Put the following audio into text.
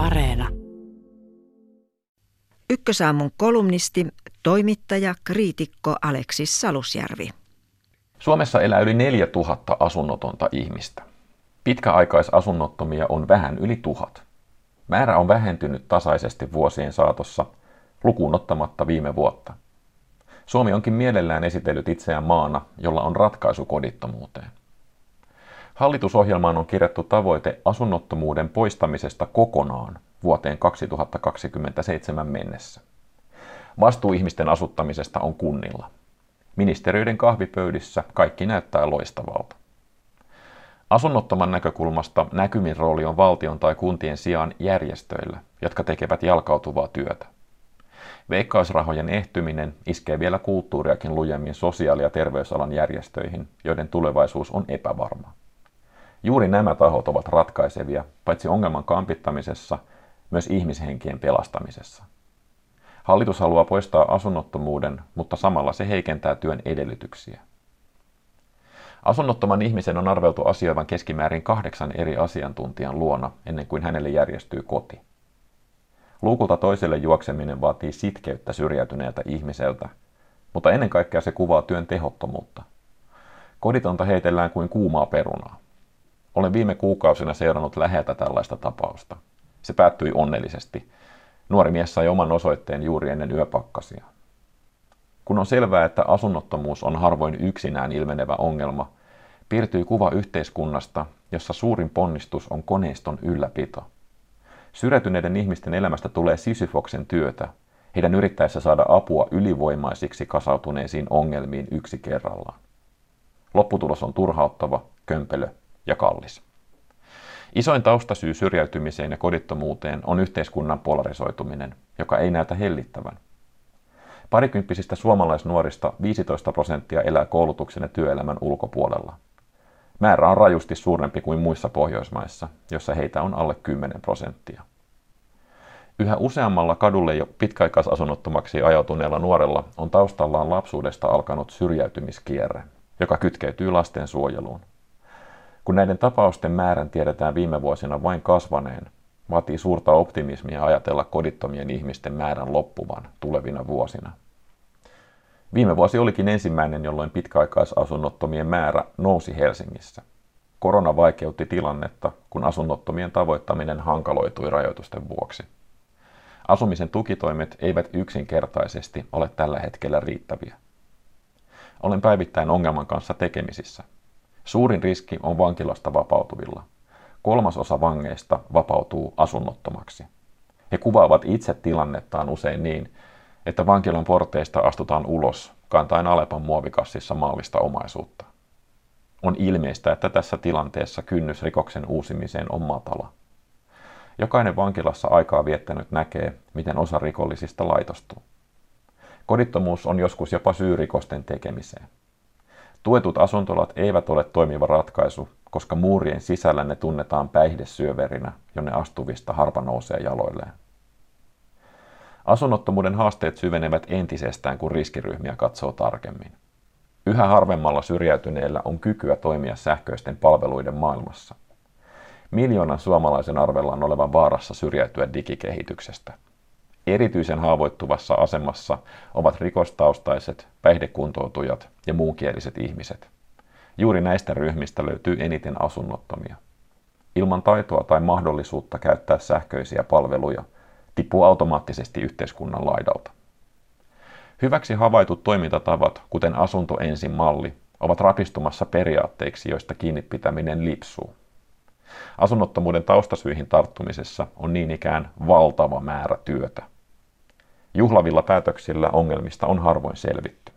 Areena. Ykkösaamun kolumnisti, toimittaja, kriitikko Aleksis Salusjärvi. Suomessa elää yli 4000 asunnotonta ihmistä. Pitkäaikaisasunnottomia on vähän yli tuhat. Määrä on vähentynyt tasaisesti vuosien saatossa, lukuun ottamatta viime vuotta. Suomi onkin mielellään esitellyt itseään maana, jolla on ratkaisu kodittomuuteen. Hallitusohjelmaan on kirjattu tavoite asunnottomuuden poistamisesta kokonaan vuoteen 2027 mennessä. Vastuu ihmisten asuttamisesta on kunnilla. Ministeriöiden kahvipöydissä kaikki näyttää loistavalta. Asunnottoman näkökulmasta näkymin rooli on valtion tai kuntien sijaan järjestöillä, jotka tekevät jalkautuvaa työtä. Veikkausrahojen ehtyminen iskee vielä kulttuuriakin lujemmin sosiaali- ja terveysalan järjestöihin, joiden tulevaisuus on epävarma. Juuri nämä tahot ovat ratkaisevia, paitsi ongelman kampittamisessa, myös ihmishenkien pelastamisessa. Hallitus haluaa poistaa asunnottomuuden, mutta samalla se heikentää työn edellytyksiä. Asunnottoman ihmisen on arveltu asioivan keskimäärin kahdeksan eri asiantuntijan luona ennen kuin hänelle järjestyy koti. Luukulta toiselle juokseminen vaatii sitkeyttä syrjäytyneeltä ihmiseltä, mutta ennen kaikkea se kuvaa työn tehottomuutta. Koditonta heitellään kuin kuumaa perunaa. Olen viime kuukausina seurannut läheltä tällaista tapausta. Se päättyi onnellisesti. Nuori mies sai oman osoitteen juuri ennen yöpakkasia. Kun on selvää, että asunnottomuus on harvoin yksinään ilmenevä ongelma, piirtyy kuva yhteiskunnasta, jossa suurin ponnistus on koneiston ylläpito. Syrjäytyneiden ihmisten elämästä tulee Sisyfoksen työtä, heidän yrittäessä saada apua ylivoimaisiksi kasautuneisiin ongelmiin yksi kerrallaan. Lopputulos on turhauttava, kömpelö ja kallis. Isoin taustasyy syrjäytymiseen ja kodittomuuteen on yhteiskunnan polarisoituminen, joka ei näytä hellittävän. Parikymppisistä suomalaisnuorista 15 prosenttia elää koulutuksen ja työelämän ulkopuolella. Määrä on rajusti suurempi kuin muissa Pohjoismaissa, jossa heitä on alle 10 prosenttia. Yhä useammalla kadulle jo pitkäaikaisasunnottomaksi ajautuneella nuorella on taustallaan lapsuudesta alkanut syrjäytymiskierre, joka kytkeytyy lastensuojeluun. Kun näiden tapausten määrän tiedetään viime vuosina vain kasvaneen, vaatii suurta optimismia ajatella kodittomien ihmisten määrän loppuvan tulevina vuosina. Viime vuosi olikin ensimmäinen, jolloin pitkäaikaisasunnottomien määrä nousi Helsingissä. Korona vaikeutti tilannetta, kun asunnottomien tavoittaminen hankaloitui rajoitusten vuoksi. Asumisen tukitoimet eivät yksinkertaisesti ole tällä hetkellä riittäviä. Olen päivittäin ongelman kanssa tekemisissä – Suurin riski on vankilasta vapautuvilla. Kolmasosa vangeista vapautuu asunnottomaksi. He kuvaavat itse tilannettaan usein niin, että vankilan porteista astutaan ulos kantaen Alepan muovikassissa maallista omaisuutta. On ilmeistä, että tässä tilanteessa kynnys rikoksen uusimiseen on matala. Jokainen vankilassa aikaa viettänyt näkee, miten osa rikollisista laitostuu. Kodittomuus on joskus jopa syy rikosten tekemiseen. Tuetut asuntolat eivät ole toimiva ratkaisu, koska muurien sisällä ne tunnetaan päihdesyöverinä, jonne astuvista harva nousee jaloilleen. Asunnottomuuden haasteet syvenevät entisestään, kun riskiryhmiä katsoo tarkemmin. Yhä harvemmalla syrjäytyneellä on kykyä toimia sähköisten palveluiden maailmassa. Miljoonan suomalaisen arvellaan olevan vaarassa syrjäytyä digikehityksestä – Erityisen haavoittuvassa asemassa ovat rikostaustaiset, päihdekuntoutujat ja muunkieliset ihmiset. Juuri näistä ryhmistä löytyy eniten asunnottomia. Ilman taitoa tai mahdollisuutta käyttää sähköisiä palveluja tippuu automaattisesti yhteiskunnan laidalta. Hyväksi havaitut toimintatavat, kuten asunto ensin malli, ovat rapistumassa periaatteiksi, joista kiinni pitäminen lipsuu. Asunnottomuuden taustasyihin tarttumisessa on niin ikään valtava määrä työtä. Juhlavilla päätöksillä ongelmista on harvoin selvitty.